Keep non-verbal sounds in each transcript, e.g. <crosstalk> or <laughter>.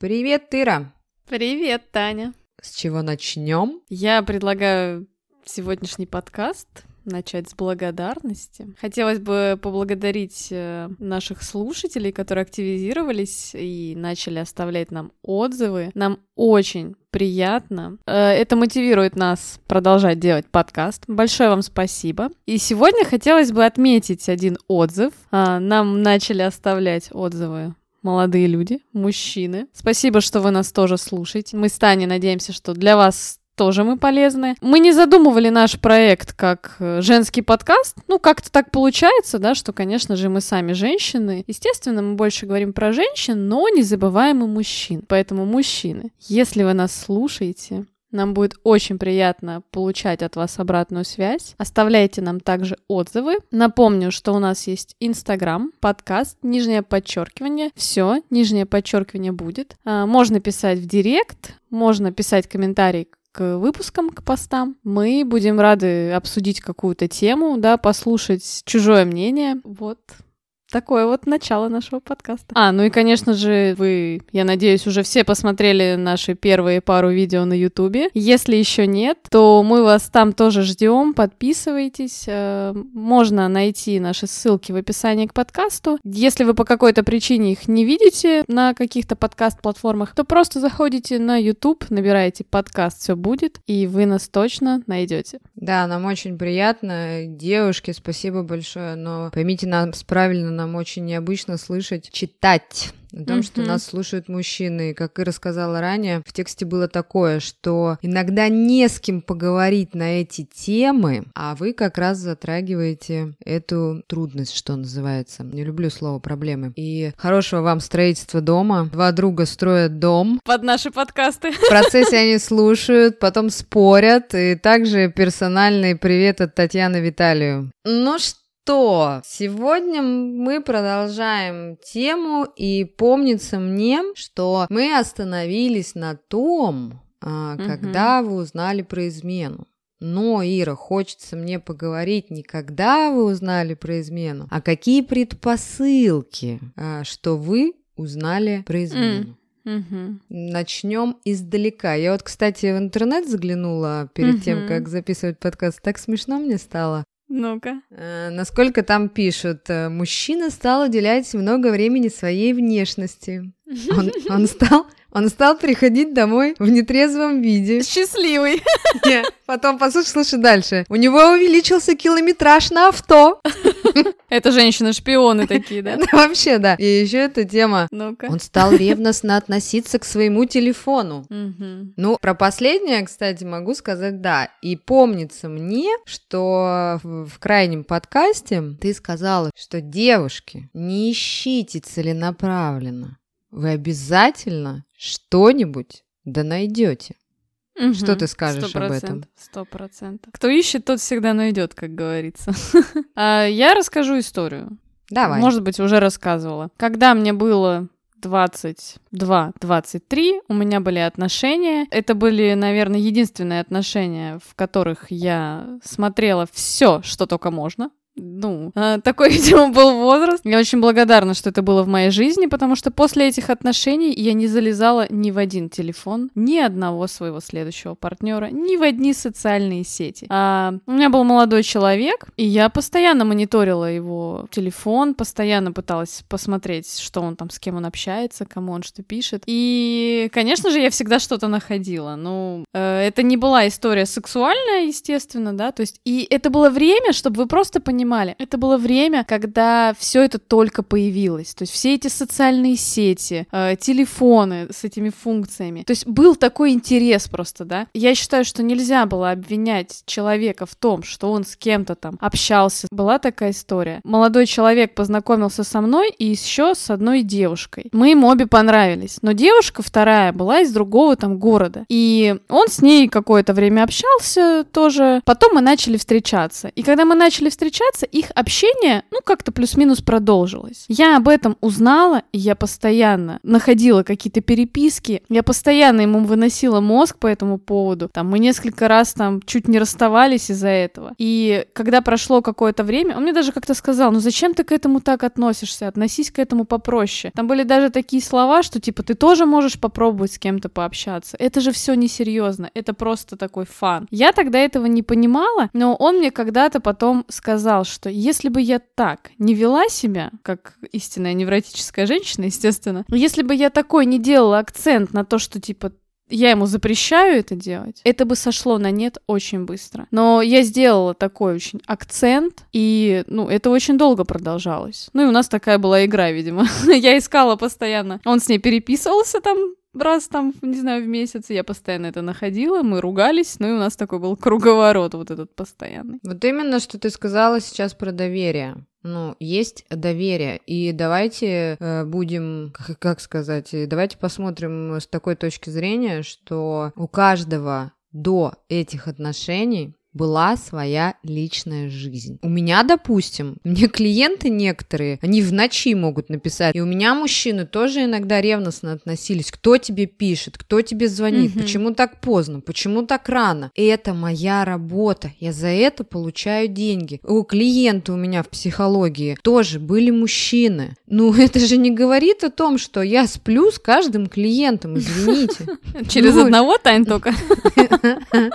Привет, Тыра! Привет, Таня! С чего начнем? Я предлагаю сегодняшний подкаст начать с благодарности. Хотелось бы поблагодарить э, наших слушателей, которые активизировались и начали оставлять нам отзывы. Нам очень приятно. Э, это мотивирует нас продолжать делать подкаст. Большое вам спасибо. И сегодня хотелось бы отметить один отзыв. А, нам начали оставлять отзывы молодые люди, мужчины. Спасибо, что вы нас тоже слушаете. Мы с Таней надеемся, что для вас тоже мы полезны. Мы не задумывали наш проект как э, женский подкаст. Ну, как-то так получается, да, что, конечно же, мы сами женщины. Естественно, мы больше говорим про женщин, но не забываем и мужчин. Поэтому, мужчины, если вы нас слушаете, нам будет очень приятно получать от вас обратную связь. Оставляйте нам также отзывы. Напомню, что у нас есть Инстаграм, подкаст, нижнее подчеркивание. Все, нижнее подчеркивание будет. А, можно писать в Директ, можно писать комментарий к выпускам, к постам. Мы будем рады обсудить какую-то тему, да, послушать чужое мнение. Вот. Такое вот начало нашего подкаста. А, ну и, конечно же, вы, я надеюсь, уже все посмотрели наши первые пару видео на Ютубе. Если еще нет, то мы вас там тоже ждем. Подписывайтесь. Э, можно найти наши ссылки в описании к подкасту. Если вы по какой-то причине их не видите на каких-то подкаст-платформах, то просто заходите на YouTube, набираете подкаст «Все будет», и вы нас точно найдете. Да, нам очень приятно. Девушки, спасибо большое, но поймите нас правильно, нам очень необычно слышать, читать о том, mm-hmm. что нас слушают мужчины. И, как и рассказала ранее, в тексте было такое, что иногда не с кем поговорить на эти темы, а вы как раз затрагиваете эту трудность, что называется. Не люблю слово проблемы. И хорошего вам строительства дома. Два друга строят дом. Под наши подкасты. В процессе они слушают, потом спорят. И также персональный привет от Татьяны Виталию. Ну что? Что сегодня мы продолжаем тему, и помнится мне, что мы остановились на том, а, когда вы узнали про измену. Но, Ира, хочется мне поговорить не когда вы узнали про измену, а какие предпосылки, а, что вы узнали про измену. Угу. Начнем издалека. Я вот, кстати, в интернет заглянула перед угу. тем, как записывать подкаст. Так смешно мне стало. Ну-ка. Э, насколько там пишут, э, мужчина стал уделять много времени своей внешности. Он, он стал он стал приходить домой в нетрезвом виде. Счастливый. <laughs> Не, потом послушай, слушай дальше. У него увеличился километраж на авто. <laughs> Это женщины-шпионы такие, да? <laughs> Вообще, да. И еще эта тема. Ну-ка. Он стал ревностно относиться к своему телефону. Ну, про последнее, кстати, могу сказать да. И помнится мне, что в крайнем подкасте ты сказала, что девушки, не ищите целенаправленно вы обязательно что-нибудь да найдете. Угу, Что ты скажешь об этом? Сто процентов. Кто ищет, тот всегда найдет, как говорится. <laughs> а, я расскажу историю. Давай. Может быть, уже рассказывала. Когда мне было 22-23 у меня были отношения. Это были, наверное, единственные отношения, в которых я смотрела все, что только можно ну, а, такой, <laughs> видимо, был возраст. Я очень благодарна, что это было в моей жизни, потому что после этих отношений я не залезала ни в один телефон, ни одного своего следующего партнера, ни в одни социальные сети. А, у меня был молодой человек, и я постоянно мониторила его телефон, постоянно пыталась посмотреть, что он там, с кем он общается, кому он что пишет. И, конечно же, я всегда что-то находила. Ну, э, это не была история сексуальная, естественно, да, то есть, и это было время, чтобы вы просто понимали, понимали. Это было время, когда все это только появилось. То есть все эти социальные сети, э, телефоны с этими функциями. То есть был такой интерес просто, да. Я считаю, что нельзя было обвинять человека в том, что он с кем-то там общался. Была такая история. Молодой человек познакомился со мной и еще с одной девушкой. Мы им обе понравились. Но девушка вторая была из другого там города. И он с ней какое-то время общался тоже. Потом мы начали встречаться. И когда мы начали встречаться, пообщаться, их общение, ну, как-то плюс-минус продолжилось. Я об этом узнала, и я постоянно находила какие-то переписки, я постоянно ему выносила мозг по этому поводу. Там мы несколько раз там чуть не расставались из-за этого. И когда прошло какое-то время, он мне даже как-то сказал, ну зачем ты к этому так относишься? Относись к этому попроще. Там были даже такие слова, что типа ты тоже можешь попробовать с кем-то пообщаться. Это же все несерьезно, это просто такой фан. Я тогда этого не понимала, но он мне когда-то потом сказал, что если бы я так не вела себя, как истинная невротическая женщина, естественно, если бы я такой не делала акцент на то, что типа я ему запрещаю это делать, это бы сошло на нет очень быстро. Но я сделала такой очень акцент, и, ну, это очень долго продолжалось. Ну, и у нас такая была игра, видимо. <laughs> я искала постоянно. Он с ней переписывался там раз там, не знаю, в месяц, я постоянно это находила, мы ругались, ну и у нас такой был круговорот вот этот постоянный. Вот именно, что ты сказала сейчас про доверие. Ну, есть доверие. И давайте э, будем, как, как сказать, давайте посмотрим с такой точки зрения, что у каждого до этих отношений была своя личная жизнь. У меня, допустим, мне клиенты некоторые, они в ночи могут написать, и у меня мужчины тоже иногда ревностно относились, кто тебе пишет, кто тебе звонит, угу. почему так поздно, почему так рано. Это моя работа, я за это получаю деньги. У клиента у меня в психологии тоже были мужчины. Ну, <laughs> это же не говорит о том, что я сплю с каждым клиентом, извините. <laughs> Через ну, одного, Тань, только? <laughs>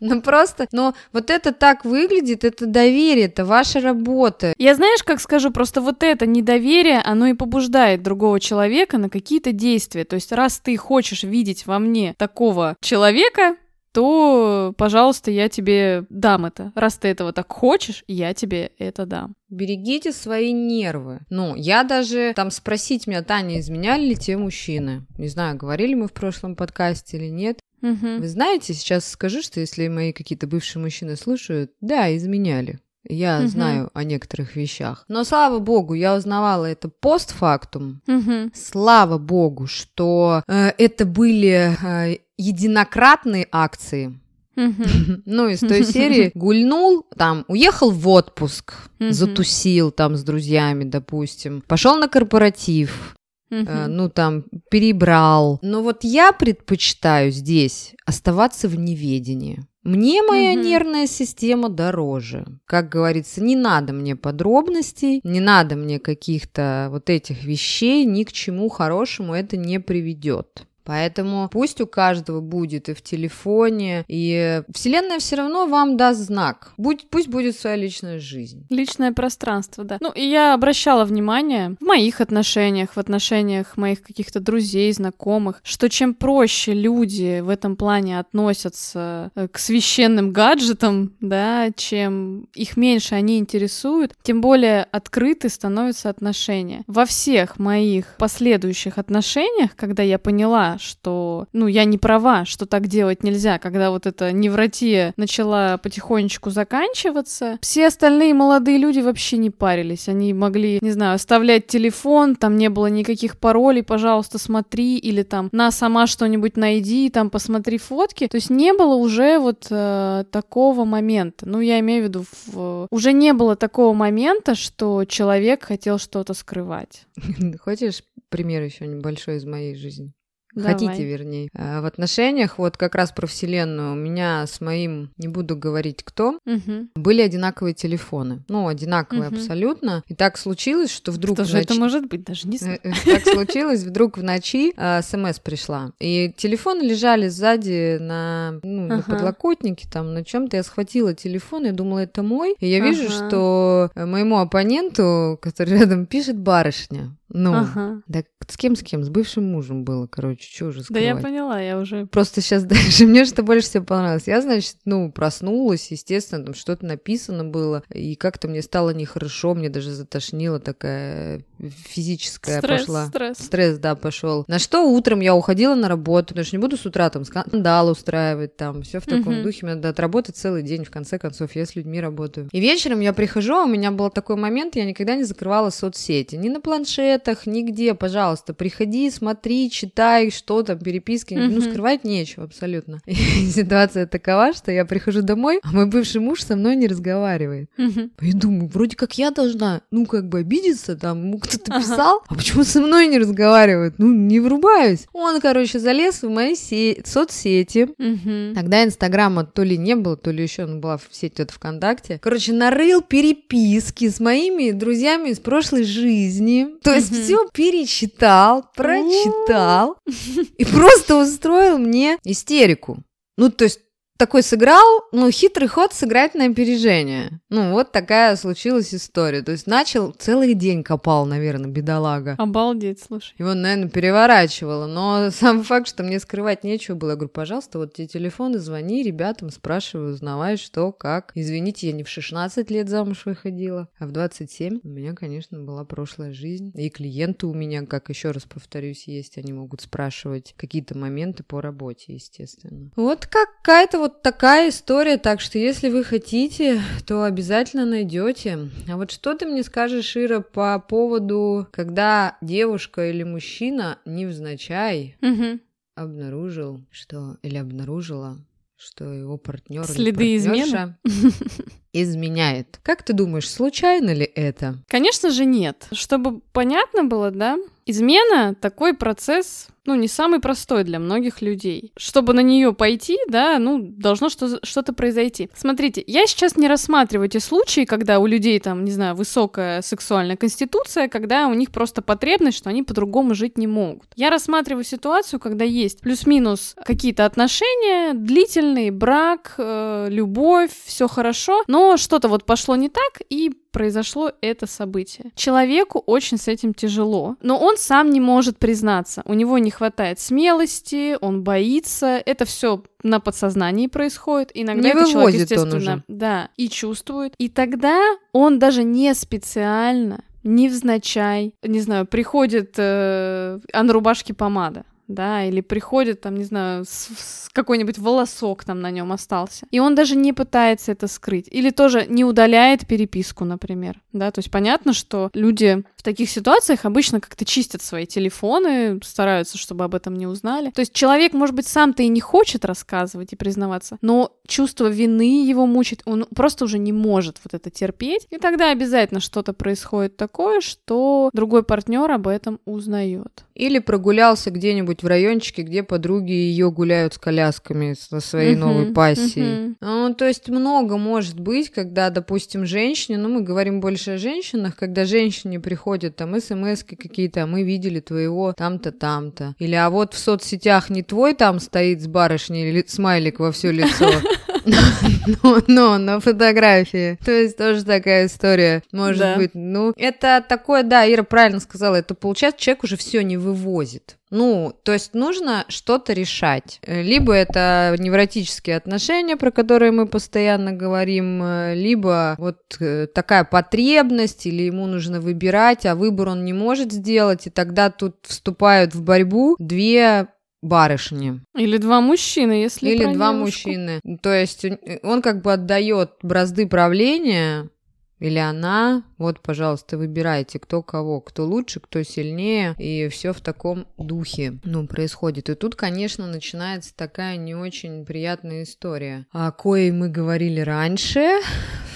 Ну, просто, но вот это так выглядит, это доверие, это ваша работа. Я знаешь, как скажу, просто вот это недоверие, оно и побуждает другого человека на какие-то действия. То есть раз ты хочешь видеть во мне такого человека, то, пожалуйста, я тебе дам это. Раз ты этого так хочешь, я тебе это дам. Берегите свои нервы. Ну, я даже там спросить меня, Таня, изменяли ли те мужчины? Не знаю, говорили мы в прошлом подкасте или нет. Угу. Вы знаете, сейчас скажу, что если мои какие-то бывшие мужчины слушают, да, изменяли. Я угу. знаю о некоторых вещах. Но слава богу, я узнавала это постфактум. Угу. Слава богу, что э, это были э, единократные акции. <laughs> Ну, из той серии <laughs> гульнул, там, уехал в отпуск, затусил там с друзьями, допустим, пошел на корпоратив, Uh-huh. ну там перебрал. Но вот я предпочитаю здесь оставаться в неведении. Мне моя угу. нервная система дороже. Как говорится, не надо мне подробностей, не надо мне каких-то вот этих вещей, ни к чему хорошему это не приведет. Поэтому пусть у каждого будет и в телефоне, и Вселенная все равно вам даст знак. Будь, пусть будет своя личная жизнь. Личное пространство, да. Ну, и я обращала внимание в моих отношениях, в отношениях моих каких-то друзей, знакомых, что чем проще люди в этом плане относятся э, к священным гаджетам, да, чем их меньше они интересуют, тем более открыты становятся отношения. Во всех моих последующих отношениях, когда я поняла, что, ну, я не права, что так делать нельзя, когда вот эта невротия начала потихонечку заканчиваться, все остальные молодые люди вообще не парились, они могли, не знаю, оставлять телефон, там не было никаких паролей, пожалуйста, смотри, или там, на, сама что-нибудь найди, там, посмотри фотки, то есть не было уже вот э, такого момента, ну, я имею в виду, в, уже не было такого момента, что человек хотел что-то скрывать. <laughs> Хочешь пример еще небольшой из моей жизни? Давай. Хотите, вернее. А, в отношениях, вот как раз про Вселенную, у меня с моим, не буду говорить кто, угу. были одинаковые телефоны. Ну, одинаковые угу. абсолютно. И так случилось, что вдруг... Что же ночи... это может быть? Даже не знаю. Э, э, так случилось, вдруг в ночи а, смс пришла. И телефоны лежали сзади на, ну, на подлокотнике, там, на чем то Я схватила телефон и думала, это мой. И я вижу, что моему оппоненту, который рядом пишет, барышня. Ну, ага. да с кем, с кем? С бывшим мужем было, короче, что уже скрывать. Да я поняла, я уже... Просто сейчас дальше, мне что больше всего понравилось. Я, значит, ну, проснулась, естественно, там что-то написано было, и как-то мне стало нехорошо, мне даже затошнило такая физическая Стресс, пошла. стресс. Стресс, да, пошел. На что утром я уходила на работу, потому что не буду с утра там скандал устраивать, там, все в таком Мгм. духе. Мне надо отработать целый день, в конце концов, я с людьми работаю. И вечером я прихожу, а у меня был такой момент, я никогда не закрывала соцсети. Ни на планшетах, нигде, пожалуйста, приходи, смотри, читай, что там, переписки. Ну, Мгм. скрывать нечего абсолютно. <laughs> И ситуация такова, что я прихожу домой, а мой бывший муж со мной не разговаривает. Мгм. И думаю, вроде как я должна, ну, как бы обидеться, там, ему кто-то писал, а почему со мной не разговаривает? Ну, не врубаюсь. Он, короче, залез в мои се- соцсети. Мгм. Тогда Инстаграма то ли не было, то ли еще ну, была в сеть это ВКонтакте. Короче, нарыл переписки с моими друзьями из прошлой жизни. То есть Мгм. все перечитал, прочитал и просто устроил мне истерику. Ну, то есть такой сыграл, ну, хитрый ход сыграть на опережение. Ну, вот такая случилась история. То есть начал, целый день копал, наверное, бедолага. Обалдеть, слушай. Его, наверное, переворачивало. Но <laughs> сам факт, что мне скрывать нечего было. Я говорю, пожалуйста, вот тебе телефоны, звони ребятам, спрашивай, узнавай, что, как. Извините, я не в 16 лет замуж выходила, а в 27. У меня, конечно, была прошлая жизнь. И клиенты у меня, как еще раз повторюсь, есть. Они могут спрашивать какие-то моменты по работе, естественно. Вот какая-то вот такая история. Так что, если вы хотите, то обязательно найдете. А вот что ты мне скажешь, Ира, по поводу, когда девушка или мужчина невзначай Мгм. обнаружил, что или обнаружила, что его партнер Следы измены? <laughs> изменяет. Как ты думаешь, случайно ли это? Конечно же нет. Чтобы понятно было, да, измена такой процесс, ну, не самый простой для многих людей. Чтобы на нее пойти, да, ну, должно что- что-то произойти. Смотрите, я сейчас не рассматриваю те случаи, когда у людей там, не знаю, высокая сексуальная конституция, когда у них просто потребность, что они по-другому жить не могут. Я рассматриваю ситуацию, когда есть плюс-минус какие-то отношения, длительный брак, э, любовь, все хорошо, но что-то вот пошло не так, и произошло это событие. Человеку очень с этим тяжело, но он сам не может признаться. У него не хватает смелости, он боится. Это все на подсознании происходит. Иногда Не это человек, вывозит он естественно, уже. да, и чувствует. И тогда он даже не специально, невзначай, не знаю, приходит, э, а на рубашке помада да, или приходит, там, не знаю, с, с какой-нибудь волосок там на нем остался. И он даже не пытается это скрыть. Или тоже не удаляет переписку, например, да, то есть понятно, что люди в таких ситуациях обычно как-то чистят свои телефоны, стараются, чтобы об этом не узнали. То есть человек, может быть, сам-то и не хочет рассказывать и признаваться, но чувство вины его мучит, он просто уже не может вот это терпеть, и тогда обязательно что-то происходит такое, что другой партнер об этом узнает. Или прогулялся где-нибудь в райончике, где подруги ее гуляют с колясками со своей Мгм, новой пассией. мгм. Ну, то есть много может быть, когда, допустим, женщине, ну, мы говорим больше о женщинах, когда женщине приходят там смс какие-то, а мы видели твоего там-то, там-то. Или а вот в соцсетях не твой там стоит с барышней ли- смайлик во все лицо, <laughs> но, но на фотографии. То есть тоже такая история может Да. быть. Ну, это такое, да, Ира правильно сказала, это получается, человек уже все не вывозит. Ну, то есть нужно что-то решать. Либо это невротические отношения, про которые мы постоянно говорим, э, либо вот э, такая потребность, или ему нужно выбирать, а выбор он не может сделать, и тогда тут вступают в борьбу две барышни. Или два мужчины, если Или два девушку. мужчины. То есть он- он как бы отдает бразды правления, или она, вот, пожалуйста, выбирайте, кто кого, кто лучше, кто сильнее, и все в таком духе, ну, происходит. И тут, конечно, начинается такая не очень приятная история, о коей мы говорили раньше,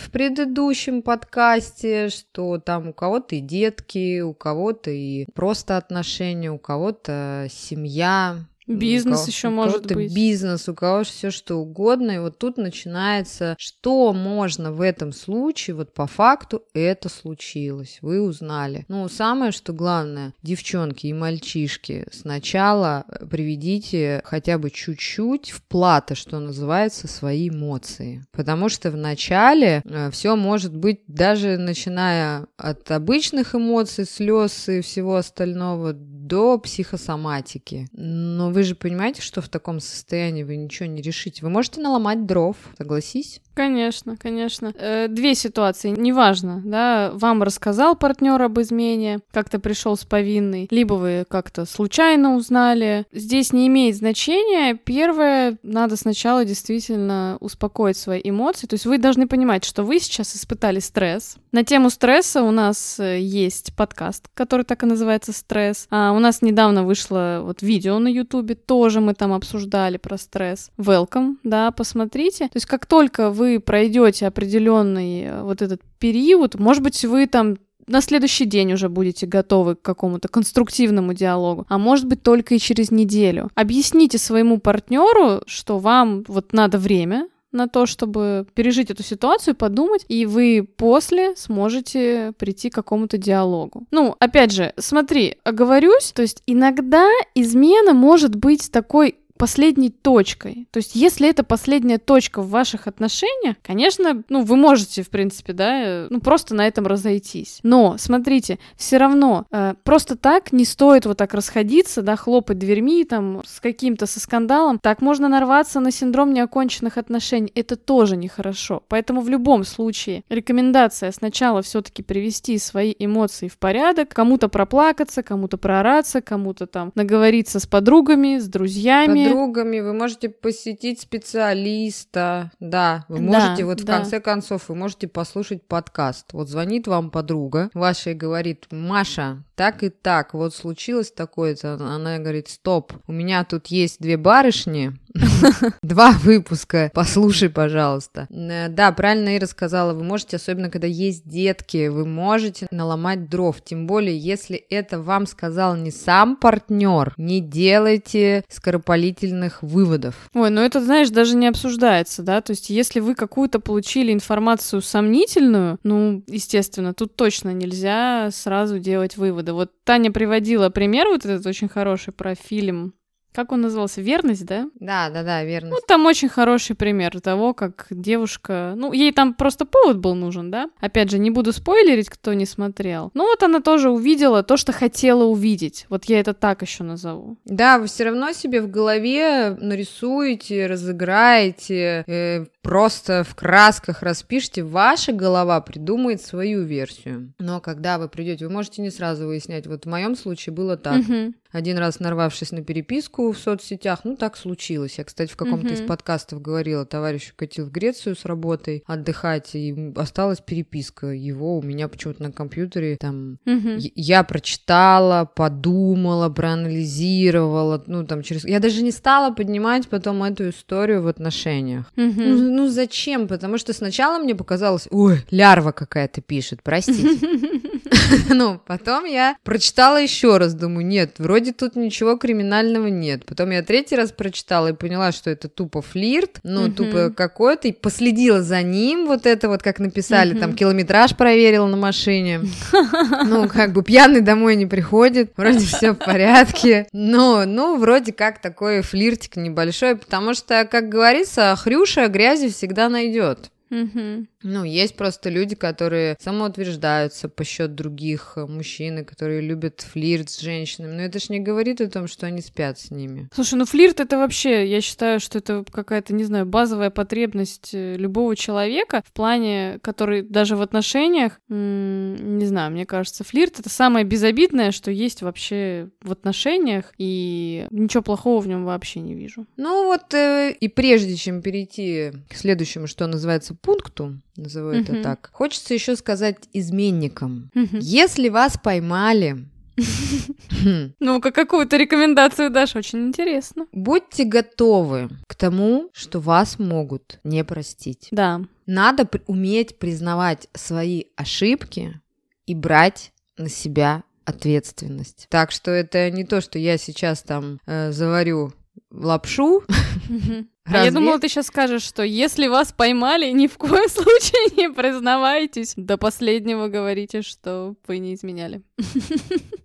в предыдущем подкасте, что там у кого-то и детки, у кого-то и просто отношения, у кого-то семья, Бизнес кого- еще может быть. бизнес, у кого все что угодно. И вот тут начинается, что можно в этом случае, вот по факту это случилось, вы узнали. Ну, самое, что главное, девчонки и мальчишки, сначала э, приведите хотя бы чуть-чуть в платы, что называется, свои эмоции. Потому что в начале все может быть, даже начиная от обычных эмоций, слез и всего остального, до психосоматики. Но вы же понимаете, что в таком состоянии вы ничего не решите. Вы можете наломать дров, согласись? Конечно, конечно. Э, две ситуации, неважно, да, вам рассказал партнер об измене, как-то пришел с повинной, либо вы как-то случайно узнали. Здесь не имеет значения. Первое, надо сначала действительно успокоить свои эмоции. То есть вы должны понимать, что вы сейчас испытали стресс. На тему стресса у нас э, есть подкаст, который так и называется «Стресс». А у нас недавно вышло вот видео на Ютубе, тоже мы там обсуждали про стресс. Welcome, да, посмотрите. То есть как только вы пройдете определенный э, вот этот период, может быть, вы там на следующий день уже будете готовы к какому-то конструктивному диалогу, а может быть только и через неделю. Объясните своему партнеру, что вам вот надо время, на то, чтобы пережить эту ситуацию, подумать, и вы после сможете прийти к какому-то диалогу. Ну, опять же, смотри, оговорюсь, то есть иногда измена может быть такой последней точкой. То есть, если это последняя точка в ваших отношениях, конечно, ну, вы можете, в принципе, да, э, ну, просто на этом разойтись. Но, смотрите, все равно э, просто так не стоит вот так расходиться, да, хлопать дверьми, там, с каким-то, со скандалом. Так можно нарваться на синдром неоконченных отношений. Это тоже нехорошо. Поэтому в любом случае рекомендация сначала все-таки привести свои эмоции в порядок, кому-то проплакаться, кому-то проораться, кому-то там наговориться с подругами, с друзьями, подругами, вы можете посетить специалиста, да, вы можете, да, вот в да. конце концов, вы можете послушать подкаст. Вот звонит вам подруга ваша и говорит, Маша, так и так, вот случилось такое-то. Она говорит, стоп, у меня тут есть две барышни, <laughs> два выпуска, послушай, пожалуйста. Да, правильно и рассказала, вы можете, особенно когда есть детки, вы можете наломать дров, тем более, если это вам сказал не сам партнер, не делайте скоропалительных выводов. Ой, ну это, знаешь, даже не обсуждается, да, то есть если вы какую-то получили информацию сомнительную, ну, естественно, тут точно нельзя сразу делать выводы. Вот Таня приводила пример вот этот очень хороший про фильм как он назывался? Верность, да? Да, да, да, верность. Ну, там очень хороший пример того, как девушка... Ну, ей там просто повод был нужен, да? Опять же, не буду спойлерить, кто не смотрел. Ну, вот она тоже увидела то, что хотела увидеть. Вот я это так еще назову. Да, вы все равно себе в голове нарисуете, разыграете, э, просто в красках распишите. Ваша голова придумает свою версию. Но когда вы придете, вы можете не сразу выяснять. Вот в моем случае было так. Угу. Один раз нарвавшись на переписку в соцсетях, ну так случилось. Я, кстати, в каком-то mm-hmm. из подкастов говорила, товарищ катил в Грецию с работой отдыхать, и осталась переписка его у меня почему-то на компьютере. Там mm-hmm. я прочитала, подумала, проанализировала, ну там через... Я даже не стала поднимать потом эту историю в отношениях. Mm-hmm. Ну, ну зачем? Потому что сначала мне показалось, ой, лярва какая-то пишет, простите. <laughs> <laughs> Ну, потом я прочитала еще раз, думаю, нет, вроде тут ничего криминального нет. Потом я третий раз прочитала и поняла, что это тупо флирт, ну, тупо какой-то, и последила за ним, вот это вот, как написали, там, километраж проверила на машине. Ну, как бы пьяный домой не приходит, вроде все в порядке. Но, ну, вроде как такой флиртик небольшой, потому что, как говорится, хрюша грязи всегда найдет. Угу. Ну, есть просто люди, которые самоутверждаются по счет других э, мужчин, которые любят флирт с женщинами. Но это ж не говорит о том, что они спят с ними. Слушай, ну флирт это вообще, я считаю, что это какая-то, не знаю, базовая потребность э, любого человека в плане, который даже в отношениях, не знаю, мне кажется, флирт это самое безобидное, что есть вообще в отношениях, и ничего плохого в нем вообще не вижу. Ну вот, э, и прежде чем перейти к следующему, что называется, пункту, назову mm-hmm. это так. Хочется еще сказать изменникам. Mm-hmm. Если вас поймали <laughs> Ну-ка, какую-то рекомендацию дашь? Очень интересно. Будьте готовы к тому, что вас могут не простить. Да. Надо уметь признавать свои ошибки и брать на себя ответственность. Так что это не то, что я сейчас там э, заварю лапшу, Разве? А я думала, ты сейчас скажешь, что если вас поймали, ни в коем <laughs> случае не признавайтесь. До последнего говорите, что вы не изменяли.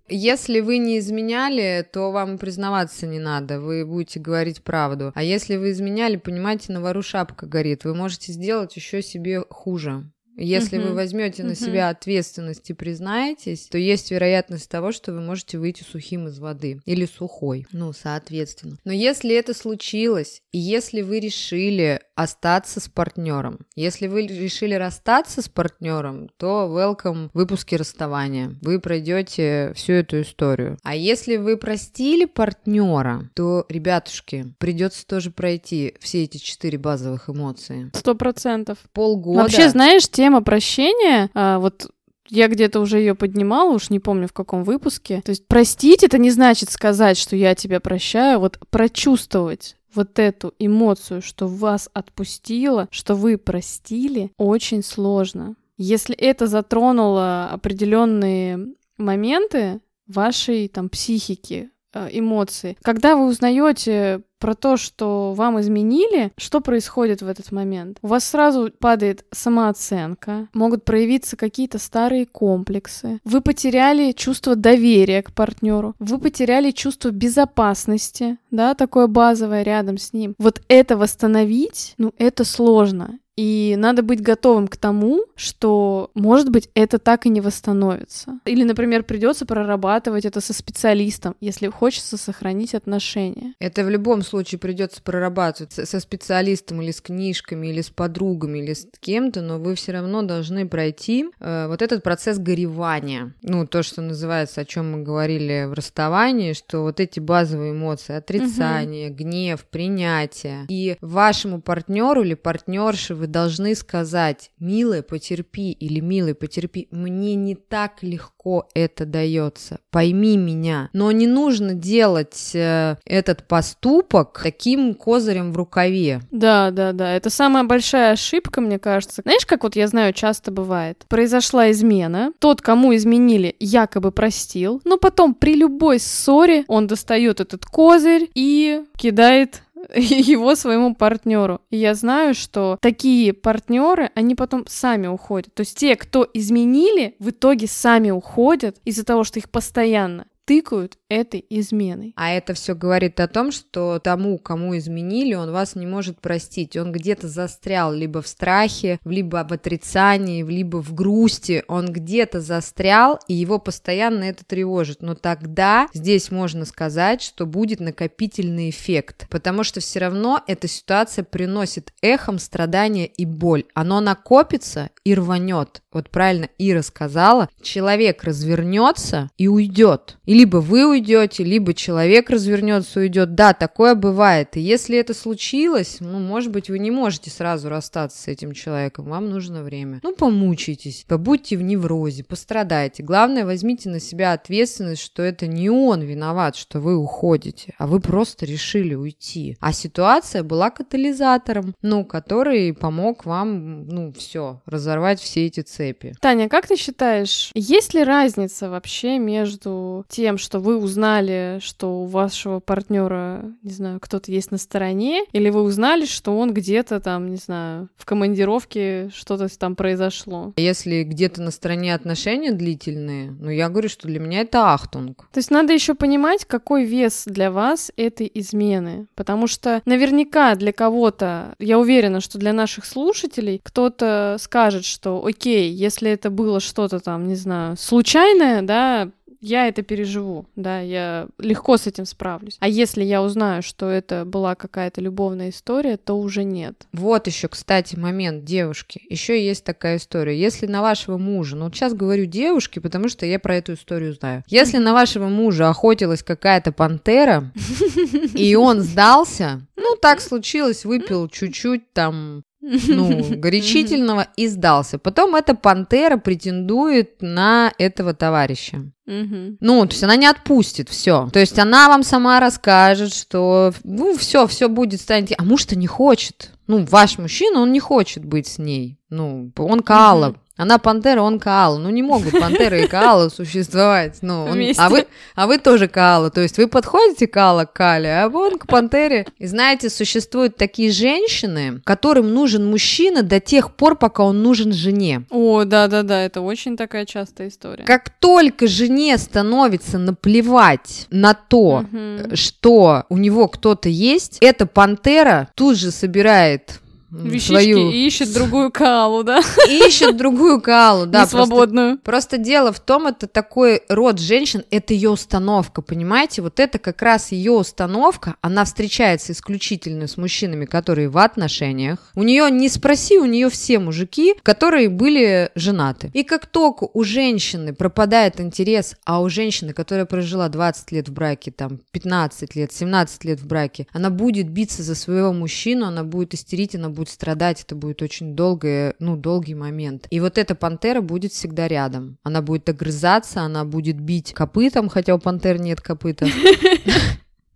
Если вы не изменяли, то вам признаваться не надо, вы будете говорить правду. А если вы изменяли, понимаете, на вору шапка горит, вы можете сделать еще себе хуже. Если Мгм. вы возьмете на себя ответственность и признаетесь, то есть вероятность того, что вы можете выйти сухим из воды или сухой. Ну, соответственно. Но если это случилось, и если вы решили остаться с партнером, если вы решили расстаться с партнером, то welcome выпуски расставания. Вы пройдете всю эту историю. А если вы простили партнера, то, ребятушки, придется тоже пройти все эти четыре базовых эмоции. Сто процентов. Полгода. Вообще, знаешь, тема прощения, а, вот я где-то уже ее поднимала, уж не помню в каком выпуске. То есть простить это не значит сказать, что я тебя прощаю, вот прочувствовать вот эту эмоцию, что вас отпустило, что вы простили, очень сложно. Если это затронуло определенные моменты вашей там психики, э, эмоции, когда вы узнаете про то, что вам изменили, что происходит в этот момент? У вас сразу падает самооценка, могут проявиться какие-то старые комплексы. Вы потеряли чувство доверия к партнеру, вы потеряли чувство безопасности, да, такое базовое рядом с ним. Вот это восстановить, ну, это сложно. И надо быть готовым к тому, что, может быть, это так и не восстановится. Или, например, придется прорабатывать это со специалистом, если хочется сохранить отношения. Это в любом случае придется прорабатывать со- специалистом или с книжками, или с подругами, или с кем-то, но вы все равно должны пройти э, вот этот процесс горевания. Ну, то, что называется, о чем мы говорили в расставании, что вот эти базовые эмоции, отрицание, гнев, принятие. И вашему партнеру или партнерше вы должны сказать, милая, потерпи или милый, потерпи, мне не так легко это дается, пойми меня. Но не нужно делать э, этот поступок таким козырем в рукаве. Да, да, да. Это самая большая ошибка, мне кажется. Знаешь, как вот я знаю, часто бывает. Произошла измена. Тот, кому изменили, якобы простил. Но потом при любой ссоре он достает этот козырь и кидает <laughs> его своему партнеру. И я знаю, что такие партнеры, они потом сами уходят. То есть те, кто изменили, в итоге сами уходят из-за того, что их постоянно тыкают этой изменой. А это все говорит о том, что тому, кому изменили, он вас не может простить. Он где-то застрял либо в страхе, либо в отрицании, либо в грусти. Он где-то застрял, и его постоянно это тревожит. Но тогда здесь можно сказать, что будет накопительный эффект. Потому что все равно эта ситуация приносит эхом страдания и боль. Оно накопится и рванет. Вот правильно Ира сказала, человек развернется и уйдет. И либо вы уйдете, либо человек развернется и уйдет. Да, такое бывает. И если это случилось, ну, может быть, вы не можете сразу расстаться с этим человеком. Вам нужно время. Ну, помучайтесь, побудьте в неврозе, пострадайте. Главное, возьмите на себя ответственность, что это не он виноват, что вы уходите, а вы просто решили уйти. А ситуация была катализатором, ну, который помог вам, ну, все, разорвать все эти цепи. Таня, как ты считаешь, есть ли разница вообще между тем, что вы узнали, что у вашего партнера, не знаю, кто-то есть на стороне, или вы узнали, что он где-то там, не знаю, в командировке что-то там произошло? Если где-то на стороне отношения длительные, ну, я говорю, что для меня это ахтунг. То есть надо еще понимать, какой вес для вас этой измены. Потому что наверняка для кого-то, я уверена, что для наших слушателей кто-то скажет, что окей, если это было что-то там, не знаю, случайное, да, я это переживу, да, я легко с этим справлюсь. А если я узнаю, что это была какая-то любовная история, то уже нет. Вот еще, кстати, момент, девушки. Еще есть такая история. Если на вашего мужа, ну вот сейчас говорю девушки, потому что я про эту историю знаю. Если на вашего мужа охотилась какая-то пантера, <laughs> и он сдался, ну так случилось, выпил чуть-чуть там ну, горячительного и сдался. Потом эта пантера претендует на этого товарища. Ну, то есть она не отпустит, все. То есть она вам сама расскажет, что, ну, все, все будет, станете. А муж-то не хочет. Ну, ваш мужчина, он не хочет быть с ней. Ну, он Каала. Мгм. Она пантера, он Каала. Ну, не могут пантера и Каала существовать. Ну, он- а, вы, а вы тоже Каала. То есть вы подходите Каала к Кале, а он к пантере. И знаете, существуют такие женщины, которым нужен мужчина до тех пор, пока он нужен жене. О, да-да-да, это очень такая частая история. Как только жене становится наплевать на то, Мгм. что у него кто-то есть, эта пантера тут же собирает Вещички свою... и ищет другую калу, да? Ищет другую калу, да. просто- свободную. Просто дело в том, это такой род женщин, это ее установка, понимаете? Вот это как раз ее установка, она встречается исключительно с мужчинами, которые в отношениях. У нее, не спроси, у нее все мужики, которые были женаты. И как только у женщины пропадает интерес, а у женщины, которая прожила 20 лет в браке, там 15 лет, 17 лет в браке, она будет биться за своего мужчину, она будет истерить, она будет страдать, это будет очень долгое, ну, долгий момент. И вот эта пантера будет всегда рядом. Она будет огрызаться, она будет бить копытом, хотя у пантер нет копыта.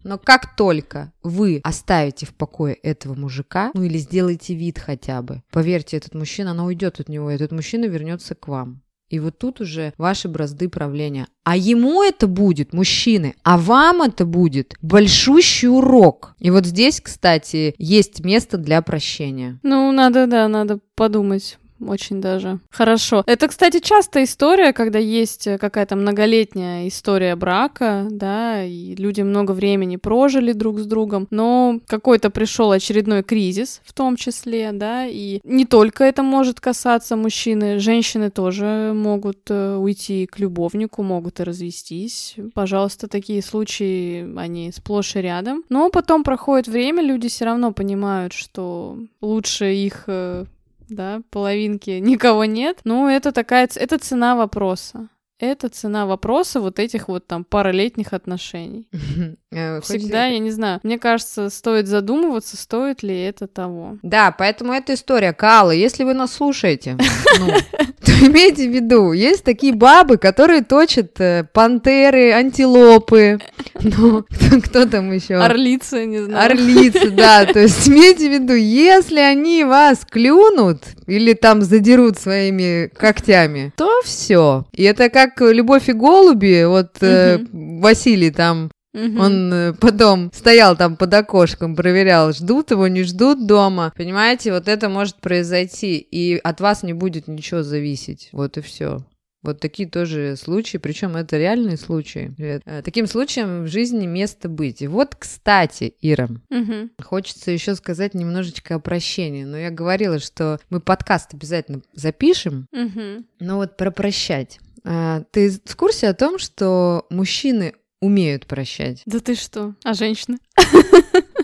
Но как только вы оставите в покое этого мужика, ну или сделаете вид хотя бы, поверьте, этот мужчина, она уйдет от него, и этот мужчина вернется к вам. И вот тут уже ваши бразды правления. А ему это будет, мужчины, а вам это будет большущий урок. И вот здесь, кстати, есть место для прощения. Ну, надо, да, надо подумать. Очень даже. Хорошо. Это, кстати, частая история, когда есть э, какая-то многолетняя история брака, да, и люди много времени прожили друг с другом, но какой-то пришел очередной кризис в том числе, да, и не только это может касаться мужчины, женщины тоже могут э, уйти к любовнику, могут и развестись. Пожалуйста, такие случаи, они сплошь и рядом. Но потом проходит время, люди все равно понимают, что лучше их э, да, половинки <laughs> никого нет. Ну, это такая, это цена вопроса. Это цена вопроса вот этих вот там паралетних отношений. <laughs> Э, Всегда, я не знаю, мне кажется, стоит задумываться, стоит ли это того. Да, поэтому эта история Кала, если вы нас слушаете, <laughs> ну, то <laughs> имейте в виду, есть такие бабы, которые точат э, пантеры, антилопы, <laughs> ну, кто, <laughs> кто там еще? Орлицы, не знаю. Орлицы, да, то есть имейте в виду, если они вас клюнут или там задерут своими когтями, то все. И это как «Любовь и голуби», вот э, Василий там Мгм. он э, потом стоял там под окошком, проверял, ждут его, не ждут дома. Понимаете, вот это может произойти, и от вас не будет ничего зависеть. Вот и все. Вот такие тоже случаи, причем это реальные случаи. Э, Таким случаем в жизни место быть. И вот, кстати, Ира, Мгм. хочется еще сказать немножечко о прощении. Но я говорила, что мы подкаст обязательно запишем, Мгм. но вот про прощать. А, Ты в курсе о том, что мужчины умеют прощать? Да ты что? А женщины?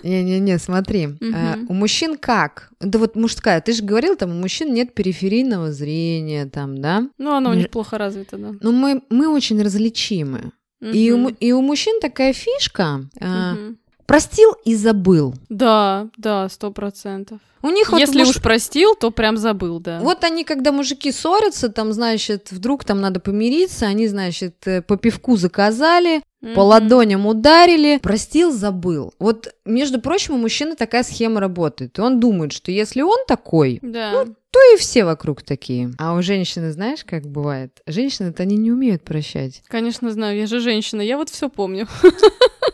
Не-не-не, смотри. а, Мгм. у мужчин как? Да вот мужская, ты же говорил, там у мужчин нет периферийного зрения, там, да? Ну, оно у них плохо развито, да. Но мы, мы очень различимы. И, у, и у мужчин такая фишка. а, Мгм. простил и забыл. Да, да, сто процентов. У них вот Если муж- уж простил, то прям забыл, да. Вот они, когда мужики ссорятся, там, значит, вдруг там надо помириться, они, значит, э, по пивку заказали, Мгм. по ладоням ударили, простил, забыл. Вот, между прочим, у мужчины такая схема работает. И он думает, что если он такой, Да. то и все вокруг такие. А у женщины, знаешь, как бывает? Женщины-то они не умеют прощать. Конечно, знаю, я же женщина, я вот все помню. <laughs>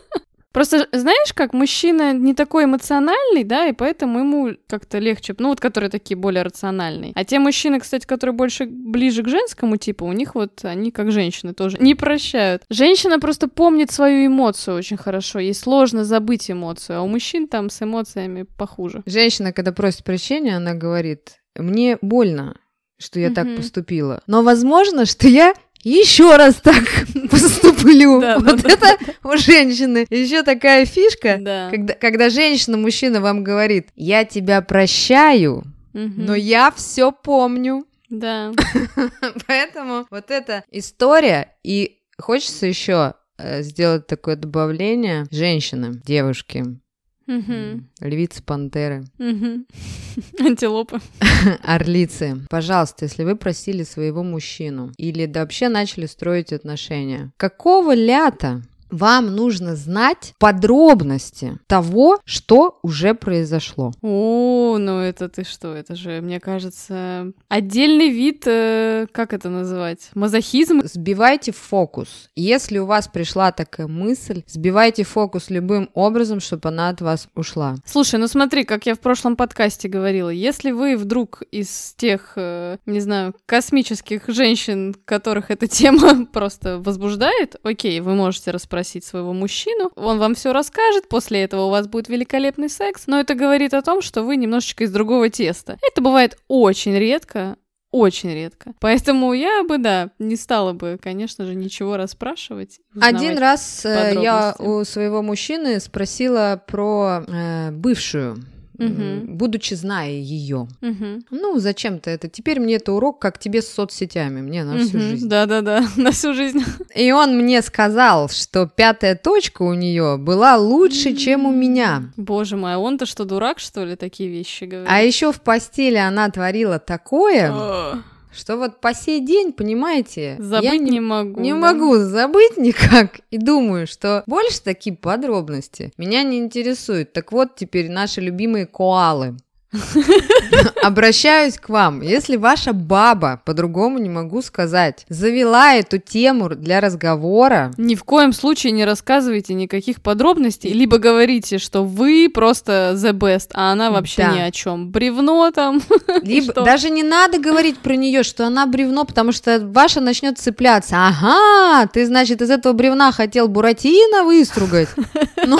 Просто, знаешь, как мужчина не такой эмоциональный, да, и поэтому ему как-то легче, ну вот которые такие более рациональные. А те мужчины, кстати, которые больше ближе к женскому типу, у них вот они как женщины тоже не прощают. Женщина просто помнит свою эмоцию очень хорошо, ей сложно забыть эмоцию, а у мужчин там с эмоциями похуже. Женщина, когда просит прощения, она говорит, мне больно, что я так Мгм. поступила. Но возможно, что я еще раз так <laughs> поступлю. Да, да, Вот да, это у женщины еще такая фишка. Да. Когда, когда женщина, мужчина вам говорит, я тебя прощаю, Мгм. но я все помню. Да. <laughs> Поэтому вот эта история, и хочется еще сделать такое добавление. Женщины, девушки, Мгм. львицы, пантеры. <laughs> Антилопы. <laughs> орлицы. Пожалуйста, если вы просили своего мужчину или да вообще начали строить отношения, какого лята вам нужно знать подробности того, что уже произошло. О, ну это ты что? Это же, мне кажется, отдельный вид, э, как это называть? Мазохизм? Сбивайте фокус. Если у вас пришла такая мысль, сбивайте фокус любым образом, чтобы она от вас ушла. Слушай, ну смотри, как я в прошлом подкасте говорила, если вы вдруг из тех, э, не знаю, космических женщин, которых эта тема <laughs> просто возбуждает, окей, вы можете расспросить спросить своего мужчину, он вам все расскажет, после этого у вас будет великолепный секс, но это говорит о том, что вы немножечко из другого теста. Это бывает очень редко, очень редко. Поэтому я бы, да, не стала бы, конечно же, ничего расспрашивать. Один раз э, я у своего мужчины спросила про э, бывшую угу. будучи зная ее. Угу. Ну, зачем-то это? Теперь мне это урок, как тебе с соцсетями, мне на всю угу. жизнь. Да-да-да, <laughs> на всю жизнь. И он мне сказал, что пятая точка у нее была лучше, чем у меня. Боже мой, а он-то что, дурак, что ли, такие вещи говорит? А еще в постели она творила такое что вот по сей день, понимаете, забыть я не, не могу. Не да? могу забыть никак и думаю, что больше такие подробности меня не интересуют. Так вот теперь наши любимые коалы. <laughs> Обращаюсь к вам. Если ваша баба, по-другому не могу сказать, завела эту тему для разговора... Ни в коем случае не рассказывайте никаких подробностей, либо говорите, что вы просто the best, а она вообще да. ни о чем. Бревно там. <laughs> Либо даже не надо говорить про нее, что она бревно, потому что ваша начнет цепляться. Ага, ты, значит, из этого бревна хотел Буратино выстругать. <laughs> Ну,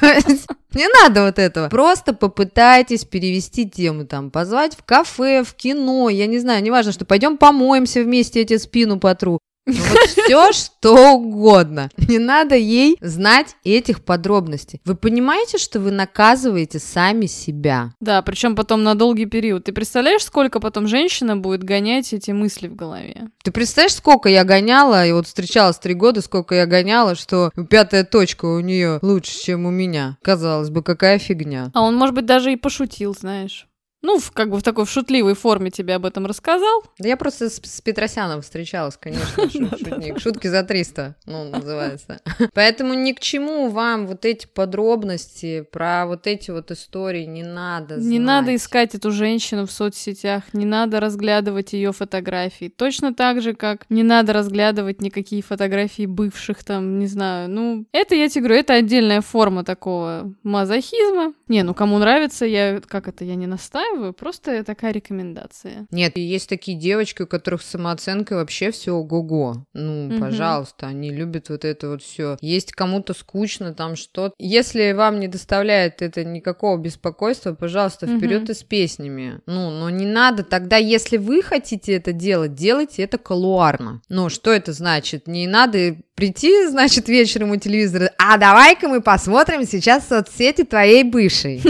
то есть... Не надо вот этого. Просто попытайтесь перевести тему там, позвать в кафе, в кино, я не знаю, неважно, что пойдем помоемся вместе, эти спину потру. Ну, вот все, что угодно. Не надо ей знать этих подробностей. Вы понимаете, что вы наказываете сами себя? Да, причем потом на долгий период. Ты представляешь, сколько потом женщина будет гонять эти мысли в голове? Ты представляешь, сколько я гоняла, и вот встречалась три года, сколько я гоняла, что пятая точка у нее лучше, чем у меня. Казалось бы, какая фигня. А он, может быть, даже и пошутил, знаешь. Ну, в, как бы в такой в шутливой форме тебе об этом рассказал. Да я просто с, с Петросяном встречалась, конечно, <laughs> шутник. Шутки за 300, ну, называется. <laughs> Поэтому ни к чему вам вот эти подробности про вот эти вот истории не надо Не надо искать эту женщину в соцсетях, не надо разглядывать ее фотографии. Точно так же, как не надо разглядывать никакие фотографии бывших там, не знаю. Ну, это, я тебе говорю, это отдельная форма такого мазохизма. Не, ну, кому нравится, я, как это, я не настаиваю, настаиваю, просто такая рекомендация. Нет, есть такие девочки, у которых самооценка вообще все ого-го. Ну, угу. пожалуйста, они любят вот это вот все. Есть кому-то скучно там что-то. Если вам не доставляет это никакого беспокойства, пожалуйста, вперед угу. и с песнями. Ну, но не надо тогда, если вы хотите это делать, делайте это колуарно. Ну, что это значит? Не надо прийти, значит, вечером у телевизора, а давай-ка мы посмотрим сейчас соцсети твоей бывшей.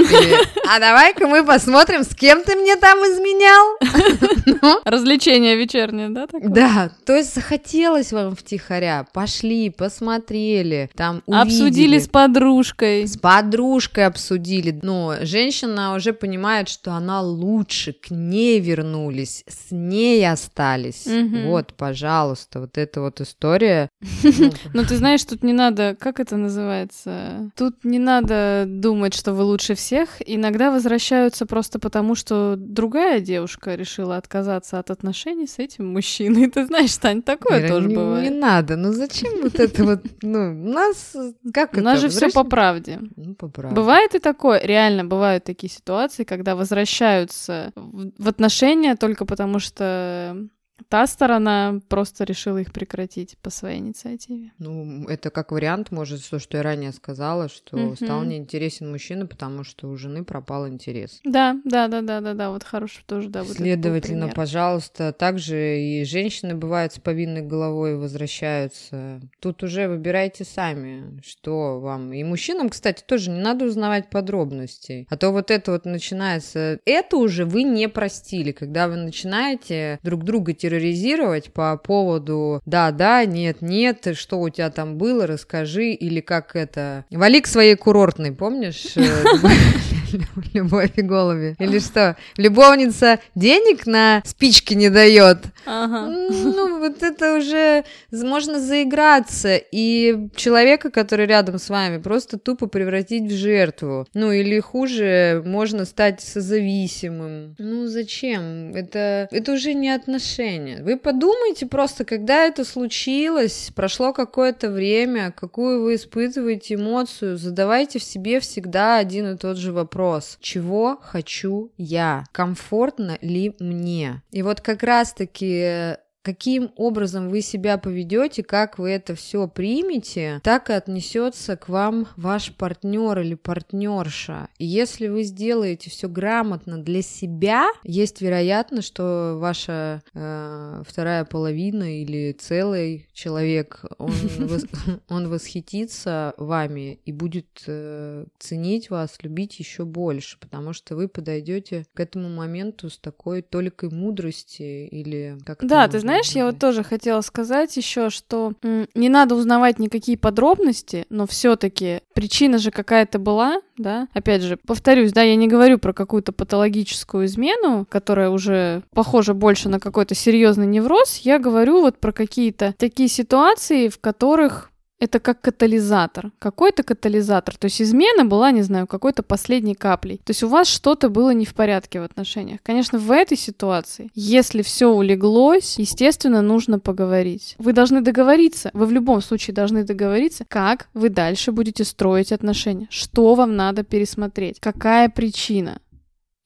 а давай-ка мы посмотрим, с кем ты мне там изменял. <laughs> Ну. Развлечение вечернее, да? Да, то есть захотелось вам втихаря, пошли, посмотрели, там Обсудили с подружкой. С подружкой обсудили, но женщина уже понимает, что она лучше, к ней вернулись, с ней остались. Вот, пожалуйста, вот эта вот история. <laughs> <laughs> Ну, ты знаешь, тут не надо, как это называется? Тут не надо думать, что вы лучше всех. Иногда возвращаются просто потому, что другая девушка решила отказаться от отношений с этим мужчиной. Ты знаешь, Тань, такое тоже бывает. Не надо, ну зачем вот это вот, ну, у нас, как? У нас же все по правде. Ну, по правде. Бывает и такое, реально бывают такие ситуации, когда возвращаются в отношения только потому, что Та сторона просто решила их прекратить по своей инициативе. Ну, это как вариант, может, то, что я ранее сказала, что угу. стал неинтересен мужчина, потому что у жены пропал интерес. Да, да, да, да, да, да, вот хороший тоже, да. Вот Следовательно, пожалуйста, также и женщины бывают с повинной головой возвращаются. Тут уже выбирайте сами, что вам. И мужчинам, кстати, тоже не надо узнавать подробностей. А то вот это вот начинается... Это уже вы не простили, когда вы начинаете друг друга терроризировать терроризировать по поводу «да-да», «нет-нет», что у тебя там было, расскажи, или как это... Вали к своей курортной, помнишь? <laughs> <laughs> Любовь и голуби. Или что? Любовница денег на спички не дает. Ага. Ну, вот это уже можно заиграться. И человека, который рядом с вами, просто тупо превратить в жертву. Ну, или хуже, можно стать созависимым. Ну, зачем? Это, это уже не отношения. Вы подумайте просто, когда это случилось, прошло какое-то время, какую вы испытываете эмоцию, задавайте в себе всегда один и тот же вопрос вопрос, чего хочу я? Комфортно ли мне? И вот как раз-таки каким образом вы себя поведете, как вы это все примете, так и отнесется к вам ваш партнер или партнерша. И если вы сделаете все грамотно для себя, есть вероятность, что ваша э, вторая половина или целый человек, он, <laughs> вос, он восхитится вами и будет э, ценить вас, любить еще больше, потому что вы подойдете к этому моменту с такой толикой мудрости или как Да, ты знаешь, я вот тоже хотела сказать еще, что не надо узнавать никакие подробности, но все-таки причина же какая-то была, да. Опять же, повторюсь, да, я не говорю про какую-то патологическую измену, которая уже похожа больше на какой-то серьезный невроз. Я говорю вот про какие-то такие ситуации, в которых это как катализатор, какой-то катализатор. То есть измена была, не знаю, какой-то последней каплей. То есть у вас что-то было не в порядке в отношениях. Конечно, в этой ситуации, если все улеглось, естественно, нужно поговорить. Вы должны договориться, вы в любом случае должны договориться, как вы дальше будете строить отношения, что вам надо пересмотреть, какая причина.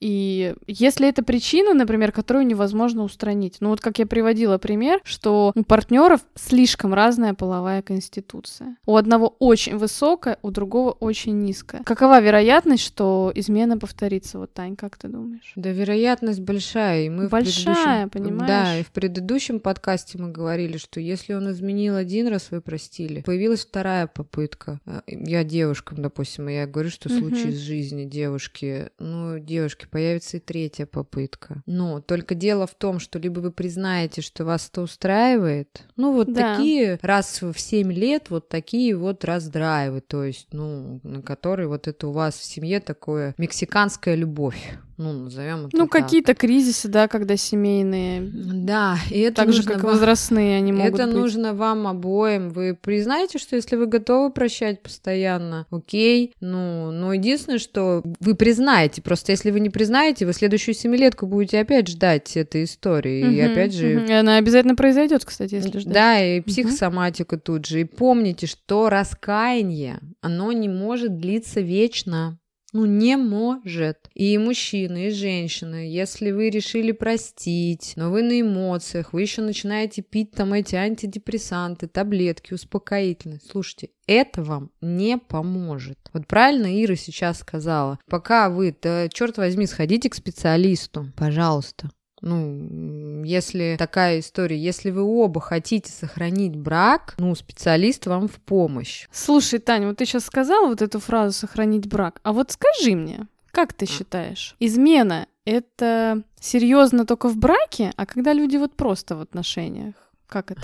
И если это причина, например, которую невозможно устранить, ну вот как я приводила пример, что у партнеров слишком разная половая конституция. У одного очень высокая, у другого очень низкая. Какова вероятность, что измена повторится? Вот, Тань, как ты думаешь? Да, вероятность большая. И мы большая, понимаешь? Да, и в предыдущем подкасте мы говорили, что если он изменил один раз, вы простили, появилась вторая попытка. Э, я девушкам, допустим, я говорю, что случай из жизни девушки, ну, девушки появится и третья попытка. Но только дело в том, что либо вы признаете, что вас это устраивает, ну вот да. такие раз в 7 лет вот такие вот раздрайвы, то есть, ну, на которые вот это у вас в семье такое мексиканская любовь ну, назовем это Ну, какие-то кризисы, да, когда семейные. Да, и это Так же, как вам... возрастные они могут Это быть. нужно вам обоим. Вы признаете, что если вы готовы прощать постоянно, окей, ну, но единственное, что вы признаете, просто если вы не признаете, вы следующую семилетку будете опять ждать этой истории, угу, и опять же... Угу. И она обязательно произойдет, кстати, если ждать. Да, и психосоматика угу. тут же. И помните, что раскаяние, оно не может длиться вечно. Ну, не может. И мужчины, и женщины, если вы решили простить, но вы на эмоциях, вы еще начинаете пить там эти антидепрессанты, таблетки, успокоительные. Слушайте, это вам не поможет. Вот правильно Ира сейчас сказала. Пока вы, да, черт возьми, сходите к специалисту, пожалуйста. Ну, если такая история, если вы оба хотите сохранить брак, ну, специалист вам в помощь. Слушай, Таня, вот ты сейчас сказала вот эту фразу «сохранить брак», а вот скажи мне, как ты считаешь, измена — это серьезно только в браке, а когда люди вот просто в отношениях? Как это?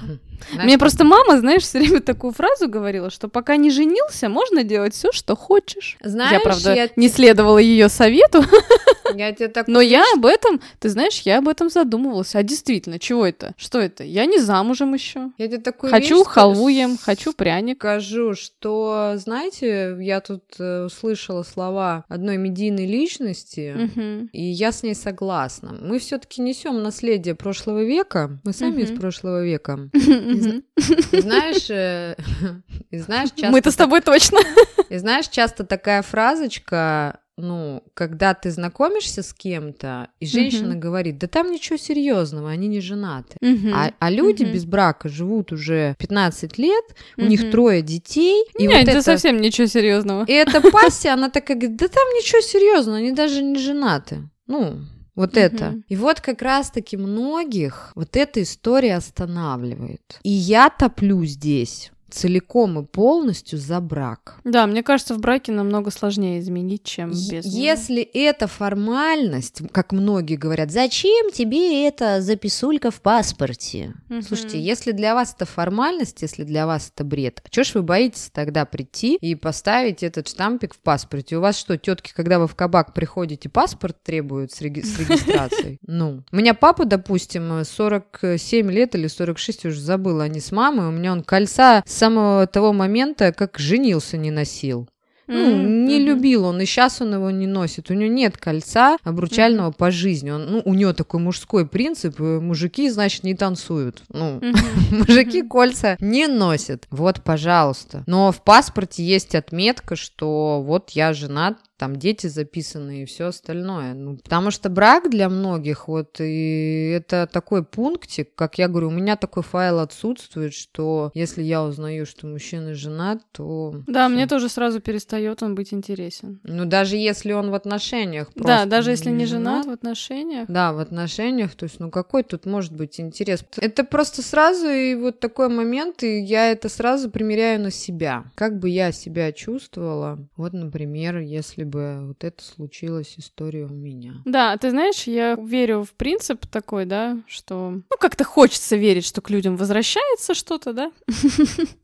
Знаешь, Мне просто мама, знаешь, все время такую фразу говорила, что пока не женился, можно делать все, что хочешь. Знаешь, я правда я... не следовала ее совету. <laughs> Я тебе так Но я об этом, ты знаешь, я об этом задумывалась. А действительно, чего это? Что это? Я не замужем еще. Я тебе такую Хочу вещь халву ем, хочу пряник. Скажу, что, знаете, я тут э, услышала слова одной медийной личности, угу. и я с ней согласна. Мы все-таки несем наследие прошлого века. Мы сами угу. из прошлого века. <laughs> Знаешь, э, <laughs> знаешь, часто... Мы-то с тобой точно. <laughs> И знаешь, часто такая фразочка ну, когда ты знакомишься с кем-то, и женщина uh-huh. говорит, да там ничего серьезного, они не женаты. Uh-huh. А, а люди uh-huh. без брака живут уже 15 лет, uh-huh. у них трое детей. И Нет, вот это совсем ничего серьезного. И эта пассия, она такая говорит, да там ничего серьезного, они даже не женаты. Ну, вот mm это. И вот как раз-таки многих вот эта история останавливает. И я топлю здесь целиком и полностью за брак. Да, мне кажется, в браке намного сложнее изменить, чем без Если это формальность, как многие говорят, зачем тебе эта записулька в паспорте? Угу. Слушайте, если для вас это формальность, если для вас это бред, а чё ж вы боитесь тогда прийти и поставить этот штампик в паспорте? У вас что, тетки, когда вы в кабак приходите, паспорт требуют с, реги- с регистрацией? <laughs> Ну, у меня папа, допустим, 47 лет или 46, уже забыла, они с мамой, у меня он кольца с самого того момента, как женился, не носил. Ну, mm-hmm. не любил он, и сейчас он его не носит. У него нет кольца обручального mm-hmm. по жизни. Он, ну, у него такой мужской принцип: э, мужики, значит, не танцуют. Ну, mm-hmm. <laughs> мужики кольца не носят. Вот, пожалуйста. Но в паспорте есть отметка, что вот я женат там дети записаны и все остальное. Ну, потому что брак для многих, вот, и это такой пунктик, как я говорю, у меня такой файл отсутствует, что если я узнаю, что мужчина женат, то... Да, всё. мне тоже сразу перестает он быть интересен. Ну, даже если он в отношениях. Да, даже если не женат, женат в отношениях. Да, в отношениях, то есть, ну, какой тут может быть интерес? Это просто сразу и вот такой момент, и я это сразу примеряю на себя. Как бы я себя чувствовала, вот, например, если бы вот это случилось история у меня. Да, ты знаешь, я верю в принцип такой, да, что, ну, как-то хочется верить, что к людям возвращается что-то, да? <laughs>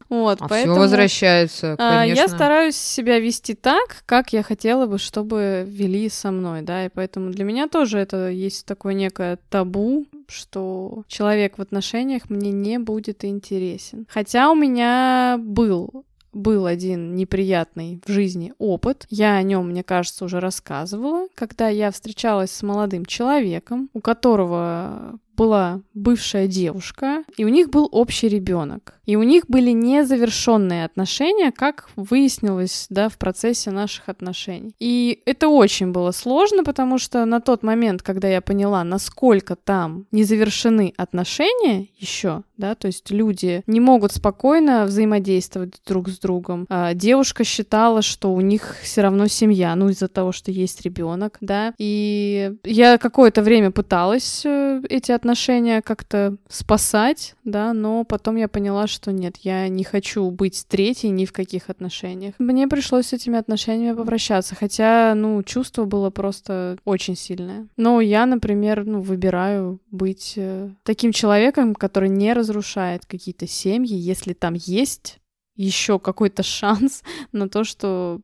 Вот, а поэтому... Все возвращается, конечно. Я стараюсь себя вести так, как я хотела бы, чтобы вели со мной, да, и поэтому для меня тоже это есть такое некое табу, что человек в отношениях мне не будет интересен. Хотя у меня был был один неприятный в жизни опыт. Я о нем, мне кажется, уже рассказывала, когда я встречалась с молодым человеком, у которого была бывшая девушка, и у них был общий ребенок. И у них были незавершенные отношения, как выяснилось, да, в процессе наших отношений. И это очень было сложно, потому что на тот момент, когда я поняла, насколько там не завершены отношения еще, да, то есть люди не могут спокойно взаимодействовать друг с другом. А девушка считала, что у них все равно семья, ну из-за того, что есть ребенок, да. И я какое-то время пыталась э, эти отношения отношения как-то спасать, да, но потом я поняла, что нет, я не хочу быть третьей ни в каких отношениях. Мне пришлось с этими отношениями попрощаться, хотя, ну, чувство было просто очень сильное. Но я, например, ну, выбираю быть э, таким человеком, который не разрушает какие-то семьи, если там есть еще какой-то шанс <laughs> на то, что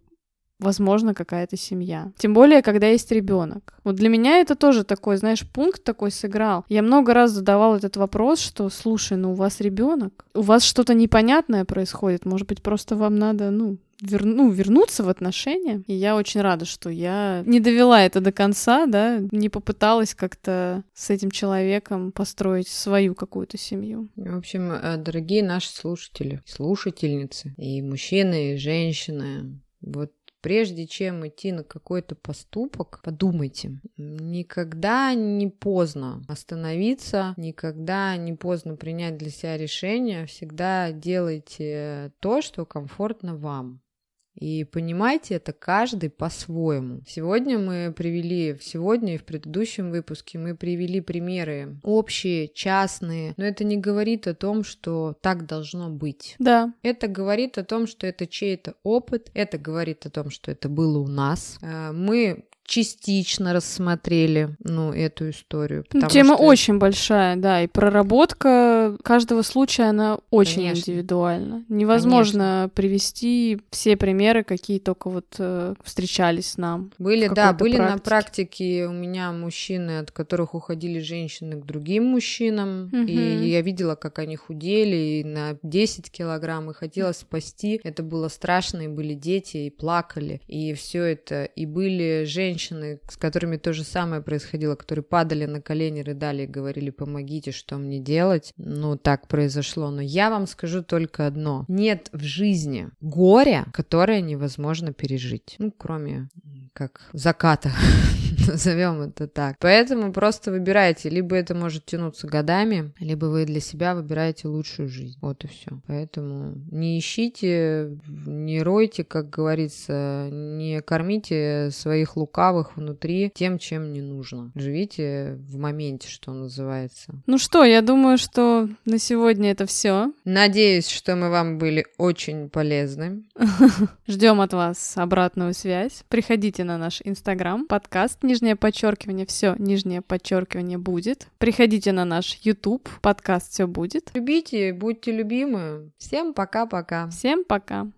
возможно, какая-то семья. Тем более, когда есть ребенок. Вот для меня это тоже такой, знаешь, пункт такой сыграл. Я много раз задавал этот вопрос, что, слушай, ну у вас ребенок, у вас что-то непонятное происходит, может быть, просто вам надо, ну, вер... ну, вернуться в отношения. И я очень рада, что я не довела это до конца, да, не попыталась как-то с этим человеком построить свою какую-то семью. В общем, э, дорогие наши слушатели, слушательницы, и мужчины, и женщины, вот Прежде чем идти на какой-то поступок, подумайте. Никогда не поздно остановиться, никогда не поздно принять для себя решение. Всегда делайте то, что комфортно вам. И понимайте это каждый по-своему. Сегодня мы привели, сегодня и в предыдущем выпуске мы привели примеры общие, частные, но это не говорит о том, что так должно быть. Да. Это говорит о том, что это чей-то опыт, это говорит о том, что это было у нас. Э, мы частично рассмотрели, ну, эту историю. Ну, тема что... очень большая, да, и проработка каждого случая, она очень Конечно. индивидуальна. Невозможно Конечно. привести все примеры, какие только вот э, встречались нам. Были, да, были практике. на практике у меня мужчины, от которых уходили женщины к другим мужчинам, угу. и я видела, как они худели и на 10 килограмм, и хотела спасти. Это было страшно, и были дети, и плакали, и все это, и были женщины, женщины, с которыми то же самое происходило, которые падали на колени, рыдали и говорили, помогите, что мне делать. Ну, так произошло. Но я вам скажу только одно. Нет в жизни горя, которое невозможно пережить. Ну, кроме как заката, <laughs> назовем это так. Поэтому просто выбирайте, либо это может тянуться годами, либо вы для себя выбираете лучшую жизнь. Вот и все. Поэтому не ищите, не ройте, как говорится, не кормите своих лукавых внутри тем, чем не нужно. Живите в моменте, что называется. Ну что, я думаю, что на сегодня это все. Надеюсь, что мы вам были очень полезны. <laughs> Ждем от вас обратную связь. Приходите Приходите на наш инстаграм, подкаст, нижнее подчеркивание, все, нижнее подчеркивание будет. Приходите на наш YouTube, подкаст все будет. Любите, будьте любимы. Всем пока-пока. Всем пока.